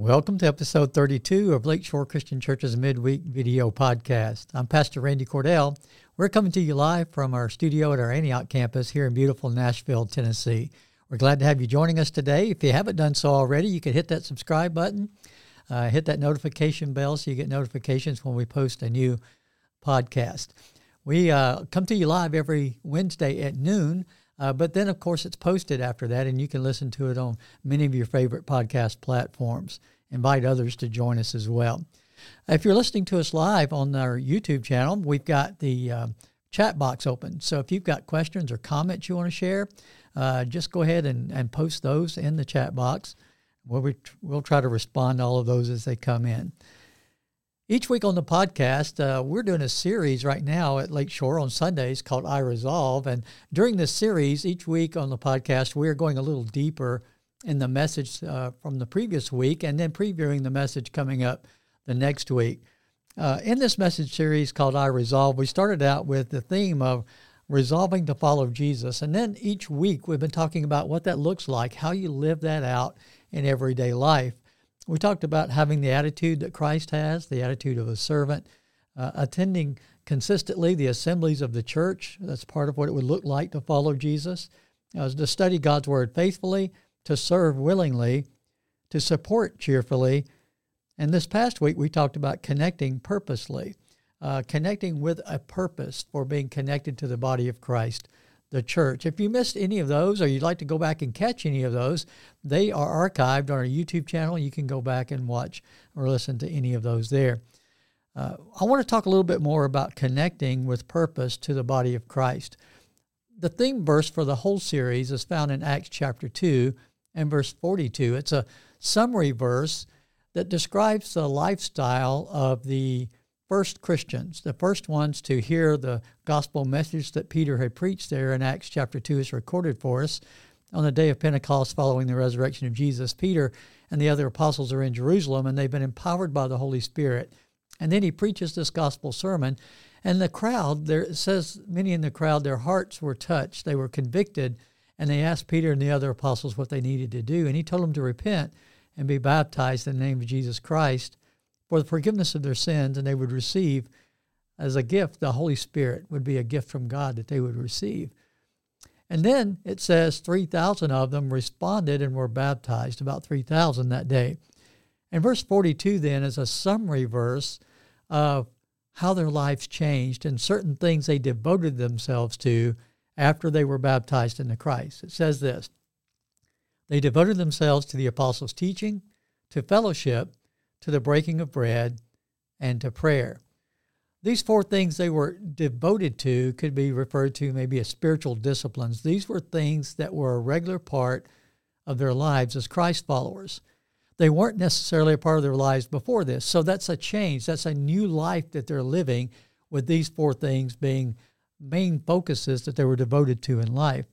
Welcome to episode 32 of Lakeshore Christian Church's midweek video podcast. I'm Pastor Randy Cordell. We're coming to you live from our studio at our Antioch campus here in beautiful Nashville, Tennessee. We're glad to have you joining us today. If you haven't done so already, you can hit that subscribe button, uh, hit that notification bell so you get notifications when we post a new podcast. We uh, come to you live every Wednesday at noon. Uh, but then, of course, it's posted after that, and you can listen to it on many of your favorite podcast platforms. Invite others to join us as well. If you're listening to us live on our YouTube channel, we've got the uh, chat box open. So if you've got questions or comments you want to share, uh, just go ahead and, and post those in the chat box. We'll, we'll try to respond to all of those as they come in. Each week on the podcast, uh, we're doing a series right now at Lakeshore on Sundays called I Resolve. And during this series, each week on the podcast, we're going a little deeper in the message uh, from the previous week and then previewing the message coming up the next week. Uh, in this message series called I Resolve, we started out with the theme of resolving to follow Jesus. And then each week, we've been talking about what that looks like, how you live that out in everyday life. We talked about having the attitude that Christ has, the attitude of a servant, uh, attending consistently the assemblies of the church. That's part of what it would look like to follow Jesus. Uh, to study God's word faithfully, to serve willingly, to support cheerfully. And this past week, we talked about connecting purposely, uh, connecting with a purpose for being connected to the body of Christ the church. If you missed any of those or you'd like to go back and catch any of those, they are archived on our YouTube channel. You can go back and watch or listen to any of those there. Uh, I want to talk a little bit more about connecting with purpose to the body of Christ. The theme verse for the whole series is found in Acts chapter 2 and verse 42. It's a summary verse that describes the lifestyle of the first Christians, the first ones to hear the gospel message that Peter had preached there in Acts chapter 2 is recorded for us. On the day of Pentecost following the resurrection of Jesus, Peter and the other apostles are in Jerusalem and they've been empowered by the Holy Spirit. And then he preaches this gospel sermon. And the crowd, there says many in the crowd, their hearts were touched. They were convicted. And they asked Peter and the other apostles what they needed to do. And he told them to repent and be baptized in the name of Jesus Christ for the forgiveness of their sins, and they would receive as a gift the Holy Spirit would be a gift from God that they would receive. And then it says 3,000 of them responded and were baptized, about 3,000 that day. And verse 42 then is a summary verse of how their lives changed and certain things they devoted themselves to after they were baptized into Christ. It says this They devoted themselves to the apostles' teaching, to fellowship, to the breaking of bread, and to prayer. These four things they were devoted to could be referred to maybe as spiritual disciplines. These were things that were a regular part of their lives as Christ followers. They weren't necessarily a part of their lives before this. So that's a change. That's a new life that they're living with these four things being main focuses that they were devoted to in life.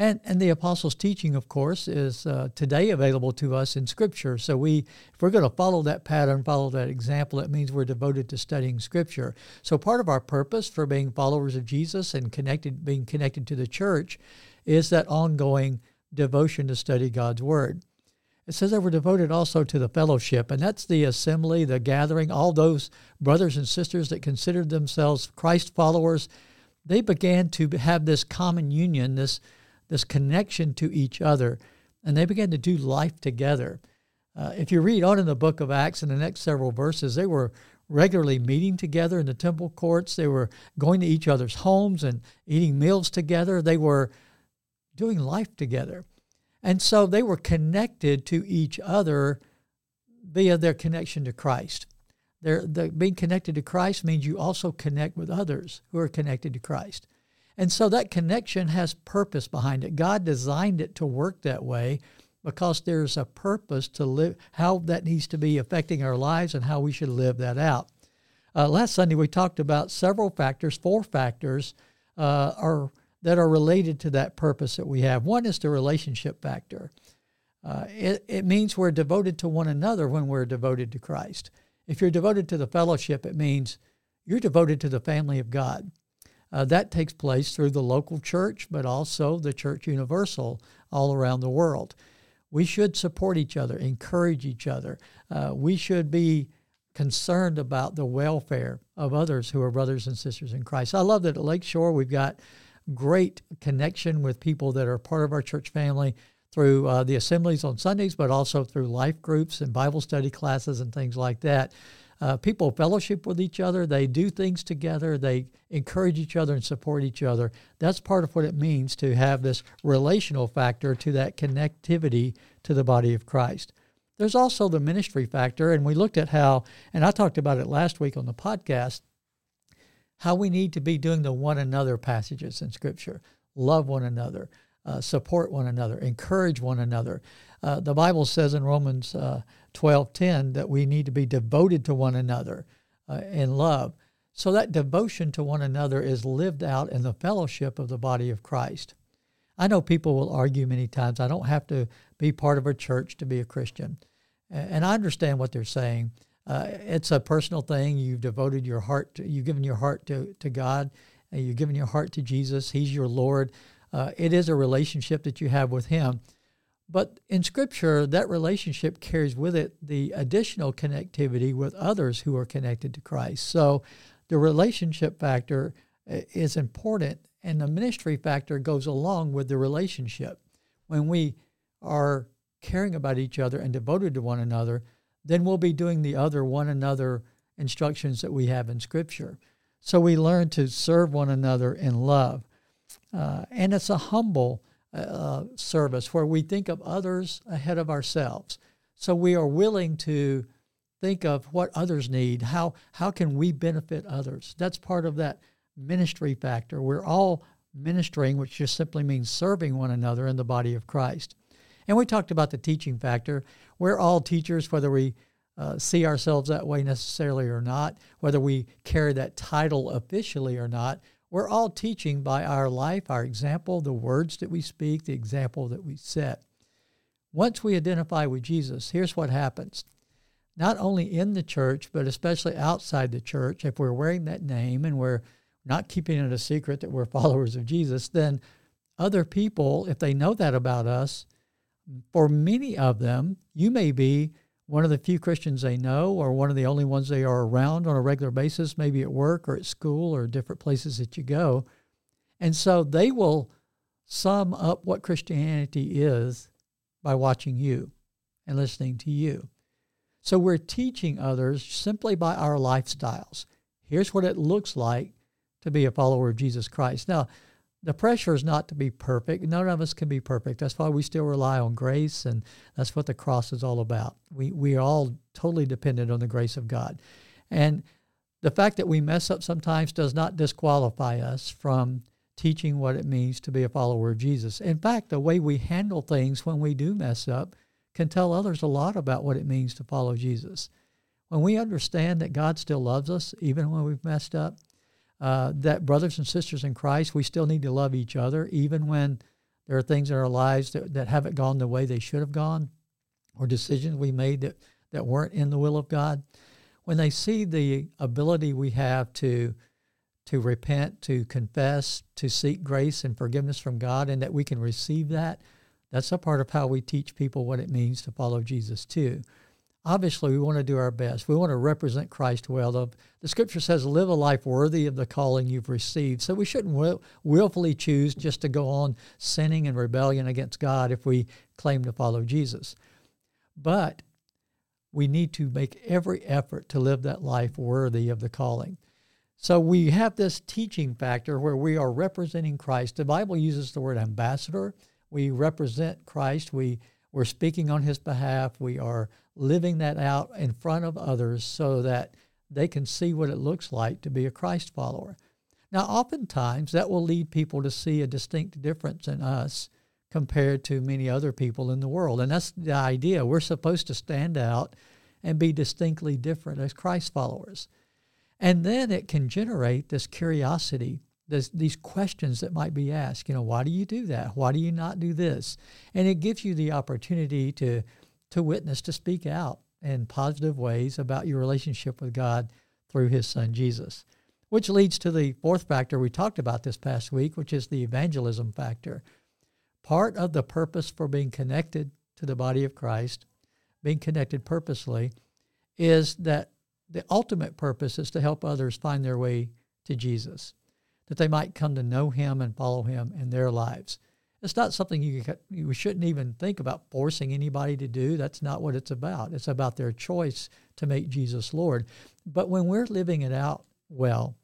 And, and the apostles' teaching, of course, is uh, today available to us in Scripture. So we, if we're going to follow that pattern, follow that example, it means we're devoted to studying Scripture. So part of our purpose for being followers of Jesus and connected, being connected to the church, is that ongoing devotion to study God's Word. It says that we're devoted also to the fellowship, and that's the assembly, the gathering, all those brothers and sisters that considered themselves Christ followers. They began to have this common union, this this connection to each other, and they began to do life together. Uh, if you read on in the book of Acts in the next several verses, they were regularly meeting together in the temple courts. They were going to each other's homes and eating meals together. They were doing life together. And so they were connected to each other via their connection to Christ. They're, they're, being connected to Christ means you also connect with others who are connected to Christ. And so that connection has purpose behind it. God designed it to work that way because there's a purpose to live, how that needs to be affecting our lives and how we should live that out. Uh, last Sunday, we talked about several factors, four factors uh, are, that are related to that purpose that we have. One is the relationship factor. Uh, it, it means we're devoted to one another when we're devoted to Christ. If you're devoted to the fellowship, it means you're devoted to the family of God. Uh, that takes place through the local church, but also the Church Universal all around the world. we should support each other, encourage each other. Uh, we should be concerned about the welfare of others who are brothers and sisters in Christ. I love that at Lakeshore we've got great connection with people that are part of our church family through uh, the assemblies on Sundays, but also through life groups and Bible study classes and things like that. Uh, people fellowship with each other, they do things together, they encourage each other and support each other. That's part of what it means to have this relational factor to that connectivity to the body of Christ. There's also the ministry factor, and we looked at how, and I talked about it last week on the podcast, how we need to be doing the one another passages in Scripture. Love one another, uh, support one another, encourage one another. Uh, the Bible says in Romans uh, 12:10 that we need to be devoted to one another uh, in love. So that devotion to one another is lived out in the fellowship of the body of Christ. I know people will argue many times, I don't have to be part of a church to be a Christian. And I understand what they're saying. Uh, it's a personal thing. You've devoted your heart, to, you've given your heart to, to God, and you've given your heart to Jesus. He's your Lord. Uh, it is a relationship that you have with Him. But in Scripture, that relationship carries with it the additional connectivity with others who are connected to Christ. So the relationship factor uh, is important, and the ministry factor goes along with the relationship. When we are caring about each other and devoted to one another, then we'll be doing the other one another instructions that we have in Scripture. So we learn to serve one another in love. Uh, and it's a humble uh, service where we think of others ahead of ourselves. So we are willing to think of what others need. How how can we benefit others? That's part of that ministry factor. We're all ministering, which just simply means serving one another in the body of Christ. And we talked about the teaching factor. We're all teachers, whether we uh, see ourselves that way necessarily or not, whether we carry that title officially or not. We're all teaching by our life, our example, the words that we speak, the example that we set. Once we identify with Jesus, here's what happens. Not only in the church, but especially outside the church, if we're wearing that name and we're not keeping it a secret that we're followers of Jesus, then other people, if they know that about us, for many of them, you may be one of the few Christians they know or one of the only ones they are around on a regular basis, maybe at work or at school or different places that you go. And so they will sum up what Christianity is by watching you and listening to you. So we're teaching others simply by our lifestyles. Here's what it looks like to be a follower of Jesus Christ. Now, the pressure is not to be perfect. None of us can be perfect. That's why we still rely on grace, and that's what the cross is all about. We we are all totally dependent on the grace of God, and the fact that we mess up sometimes does not disqualify us from teaching what it means to be a follower of Jesus. In fact, the way we handle things when we do mess up can tell others a lot about what it means to follow Jesus. When we understand that God still loves us, even when we've messed up, uh, that brothers and sisters in Christ, we still need to love each other, even when there are things in our lives that, that haven't gone the way they should have gone, or decisions we made that, that weren't in the will of God. When they see the ability we have to to repent, to confess, to seek grace and forgiveness from God, and that we can receive that, that's a part of how we teach people what it means to follow Jesus too obviously we want to do our best. We want to represent Christ well. The, the scripture says, live a life worthy of the calling you've received. So we shouldn't will, willfully choose just to go on sinning and rebellion against God if we claim to follow Jesus. But we need to make every effort to live that life worthy of the calling. So we have this teaching factor where we are representing Christ. The Bible uses the word ambassador. We represent Christ. We we're speaking on his behalf. We are living that out in front of others so that they can see what it looks like to be a Christ follower. Now, oftentimes that will lead people to see a distinct difference in us compared to many other people in the world. And that's the idea. We're supposed to stand out and be distinctly different as Christ followers. And then it can generate this curiosity, this, these questions that might be asked. You know, why do you do that? Why do you not do this? And it gives you the opportunity to to witness, to speak out in positive ways about your relationship with God through his son Jesus. Which leads to the fourth factor we talked about this past week, which is the evangelism factor. Part of the purpose for being connected to the body of Christ, being connected purposely, is that the ultimate purpose is to help others find their way to Jesus, that they might come to know Him and follow Him in their lives. It's not something you, you shouldn't even think about forcing anybody to do. That's not what it's about. It's about their choice to make Jesus Lord. But when we're living it out well,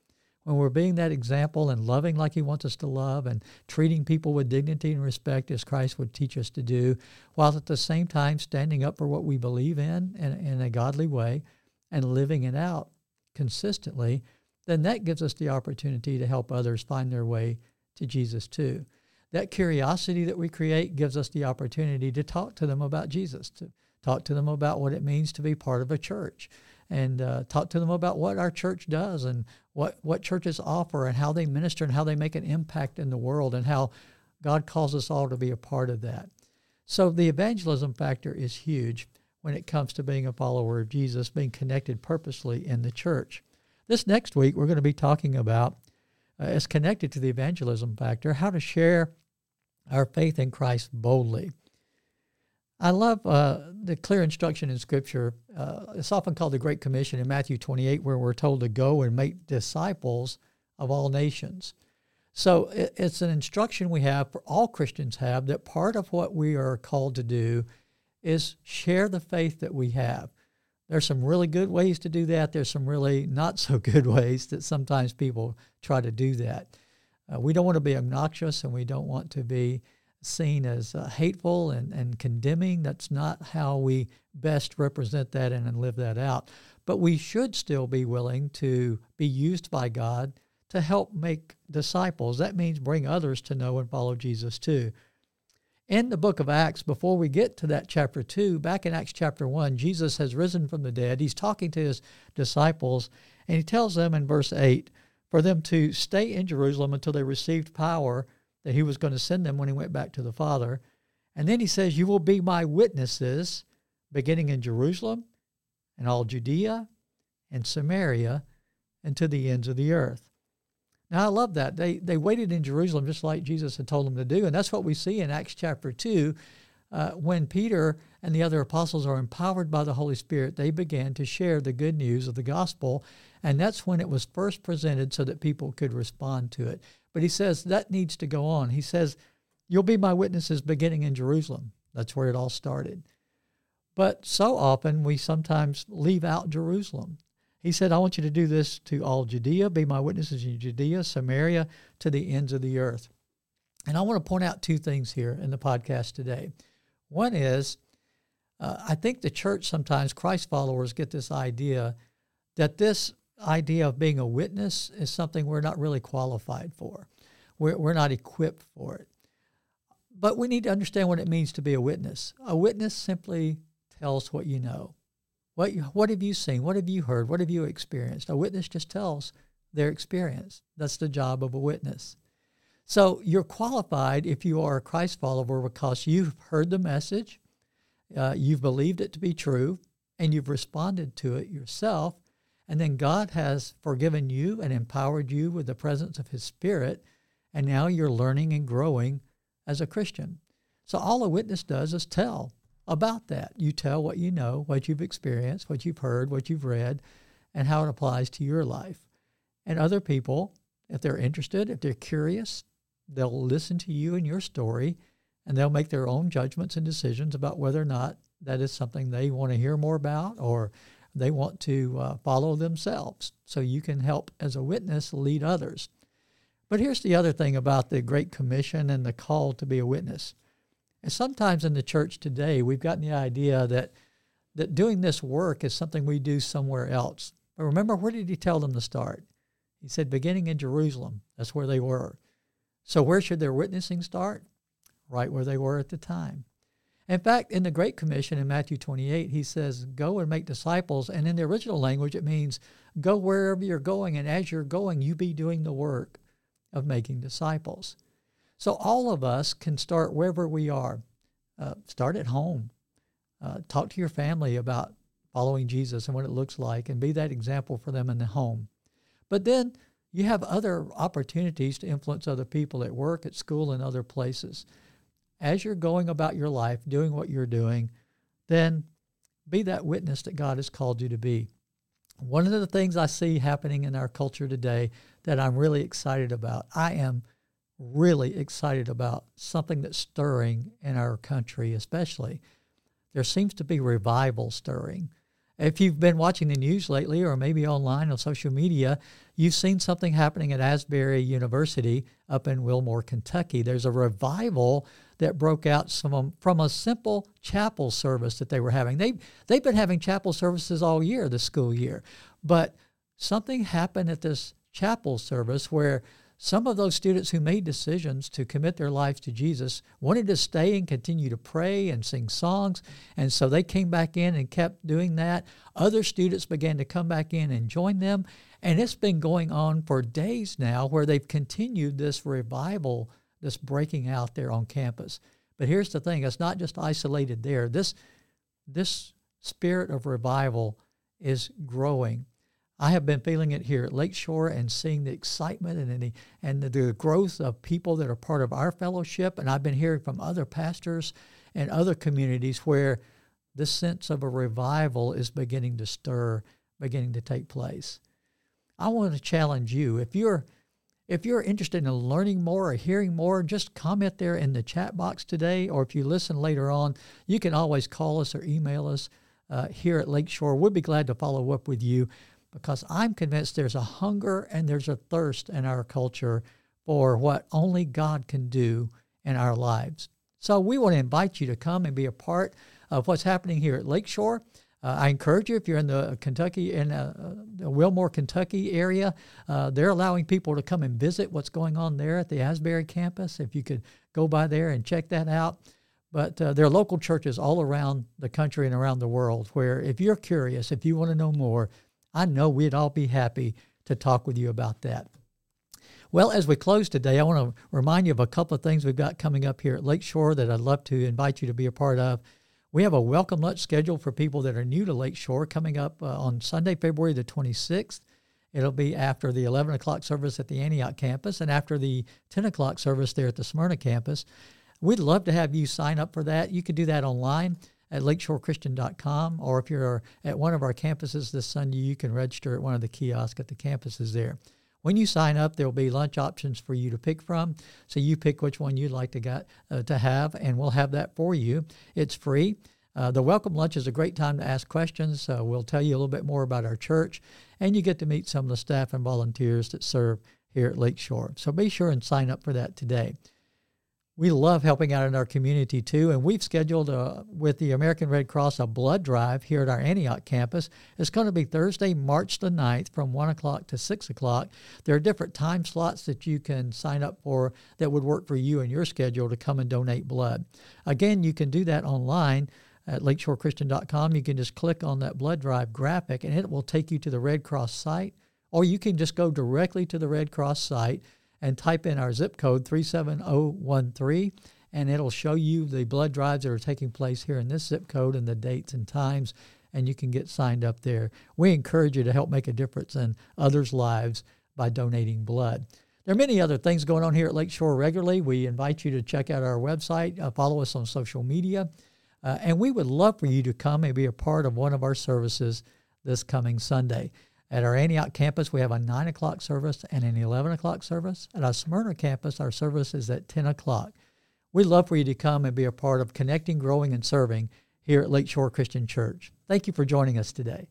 when we're being that example and loving like He wants us to love and treating people with dignity and respect as Christ would teach us to do, while at the same time standing up for what we believe in in, in a godly way and living it out consistently, then that gives us the opportunity to help others find their way to Jesus too. That curiosity that we create gives us the opportunity to talk to them about Jesus, to talk to them about what it means to be part of a church, and uh, talk to them about what our church does and what, what churches offer and how they minister and how they make an impact in the world and how God calls us all to be a part of that. So the evangelism factor is huge when it comes to being a follower of Jesus, being connected purposely in the church. This next week, we're going to be talking about, uh, as connected to the evangelism factor, how to share our faith in Christ boldly. I love uh, the clear instruction in Scripture. Uh, it's often called the Great Commission in Matthew 28, where we're told to go and make disciples of all nations. So it, it's an instruction we have, for all Christians have, that part of what we are called to do is share the faith that we have. There's some really good ways to do that. There's some really not so good ways that sometimes people try to do that. Uh, we don't want to be obnoxious and we don't want to be seen as uh, hateful and, and condemning. That's not how we best represent that and, and live that out. But we should still be willing to be used by God to help make disciples. That means bring others to know and follow Jesus too. In the book of Acts, before we get to that chapter 2, back in Acts chapter 1, Jesus has risen from the dead. He's talking to his disciples, and he tells them in verse 8 for them to stay in Jerusalem until they received power that he was going to send them when he went back to the Father. And then he says, You will be my witnesses, beginning in Jerusalem and all Judea and Samaria and to the ends of the earth. Now, I love that. They, they waited in Jerusalem just like Jesus had told them to do. And that's what we see in Acts chapter 2. Uh, when Peter and the other apostles are empowered by the Holy Spirit, they began to share the good news of the gospel. And that's when it was first presented so that people could respond to it. But he says that needs to go on. He says, You'll be my witnesses beginning in Jerusalem. That's where it all started. But so often we sometimes leave out Jerusalem. He said, I want you to do this to all Judea, be my witnesses in Judea, Samaria, to the ends of the earth. And I want to point out two things here in the podcast today. One is, uh, I think the church sometimes, Christ followers, get this idea that this idea of being a witness is something we're not really qualified for. We're, we're not equipped for it. But we need to understand what it means to be a witness. A witness simply tells what you know. What, what have you seen? What have you heard? What have you experienced? A witness just tells their experience. That's the job of a witness. So you're qualified if you are a Christ follower because you've heard the message, uh, you've believed it to be true, and you've responded to it yourself, and then God has forgiven you and empowered you with the presence of His Spirit. And now you're learning and growing as a Christian. So all a witness does is tell about that. You tell what you know, what you've experienced, what you've heard, what you've read, and how it applies to your life. And other people, if they're interested, if they're curious, they'll listen to you and your story and they'll make their own judgments and decisions about whether or not that is something they want to hear more about or they want to uh, follow themselves. So you can help as a witness lead others. But here's the other thing about the Great Commission and the call to be a witness. And sometimes in the church today, we've gotten the idea that, that doing this work is something we do somewhere else. But remember, where did he tell them to start? He said, beginning in Jerusalem. That's where they were. So where should their witnessing start? Right where they were at the time. In fact, in the Great Commission in Matthew 28, he says, Go and make disciples. And in the original language, it means go wherever you're going. And as you're going, you be doing the work of making disciples. So all of us can start wherever we are. Uh, start at home. Uh, talk to your family about following Jesus and what it looks like, and be that example for them in the home. But then you have other opportunities to influence other people at work, at school, and other places. as you're going about your life, doing what you're doing, then be that witness that God has called you to be. One of the things I see happening in our culture today that I'm really excited about, I am really excited about something that's stirring in our country, especially. There seems to be revival stirring. If you've been watching the news lately or maybe online on social media, you've seen something happening at Asbury University up in Wilmore, Kentucky. There's a revival that broke out some, um, from a simple chapel service that they were having. They, they've been having chapel services all year, the school year. But something happened at this chapel service where some of those students who made decisions to commit their lives to Jesus wanted to stay and continue to pray and sing songs. And so they came back in and kept doing that. Other students began to come back in and join them. And it's been going on for days now where they've continued this revival, this breaking out there on campus. But here's the thing it's not just isolated there. This, this spirit of revival is growing. I have been feeling it here at Lakeshore and seeing the excitement and the, and the growth of people that are part of our fellowship. And I've been hearing from other pastors and other communities where this sense of a revival is beginning to stir, beginning to take place. I want to challenge you. If you're if you're interested in learning more or hearing more, just comment there in the chat box today. Or if you listen later on, you can always call us or email us uh, here at Lakeshore. We'll be glad to follow up with you because I'm convinced there's a hunger and there's a thirst in our culture for what only God can do in our lives. So we want to invite you to come and be a part of what's happening here at Lakeshore. Uh, I encourage you if you're in the Kentucky in uh, the Wilmore, Kentucky area, uh, they're allowing people to come and visit what's going on there at the Asbury campus. If you could go by there and check that out. But uh, there are local churches all around the country and around the world where, if you're curious, if you want to know more, I know we'd all be happy to talk with you about that. Well, as we close today, I want to remind you of a couple of things we've got coming up here at Lakeshore that I'd love to invite you to be a part of. We have a welcome lunch scheduled for people that are new to Lakeshore coming up uh, on Sunday, February the 26th. It'll be after the 11 o'clock service at the Antioch campus and after the 10 o'clock service there at the Smyrna campus. We'd love to have you sign up for that. You can do that online at lakeshorechristian.com, or if you're at one of our campuses this Sunday, you can register at one of the kiosks at the campuses there. When you sign up, there will be lunch options for you to pick from. So you pick which one you'd like to get uh, to have, and we'll have that for you. It's free. Uh, the welcome lunch is a great time to ask questions. Uh, we'll tell you a little bit more about our church, and you get to meet some of the staff and volunteers that serve here at Lakeshore. So be sure and sign up for that today we love helping out in our community too, and we've scheduled uh, with the American Red Cross a blood drive here at our Antioch campus. It's going to be Thursday, March the 9th from 1 o'clock to 6 o'clock. There are different time slots that you can sign up for that would work for you and your schedule to come and donate blood. Again, you can do that online at lakeshorechristian.com. You can just click on that blood drive graphic and it will take you to the Red Cross site, or you can just go directly to the Red Cross site and type in our zip code 37013 and it'll show you the blood drives that are taking place here in this zip code and the dates and times and you can get signed up there. We encourage you to help make a difference in others' lives by donating blood. There are many other things going on here at Lakeshore regularly. We invite you to check out our website, uh, follow us on social media, uh, and we would love for you to come and be a part of one of our services this coming Sunday. At our Antioch campus, we have a 9 o'clock service and an 11 o'clock service. At our Smyrna campus, our service is at 10 o'clock. We'd love for you to come and be a part of connecting, growing, and serving here at Lakeshore Christian Church. Thank you for joining us today.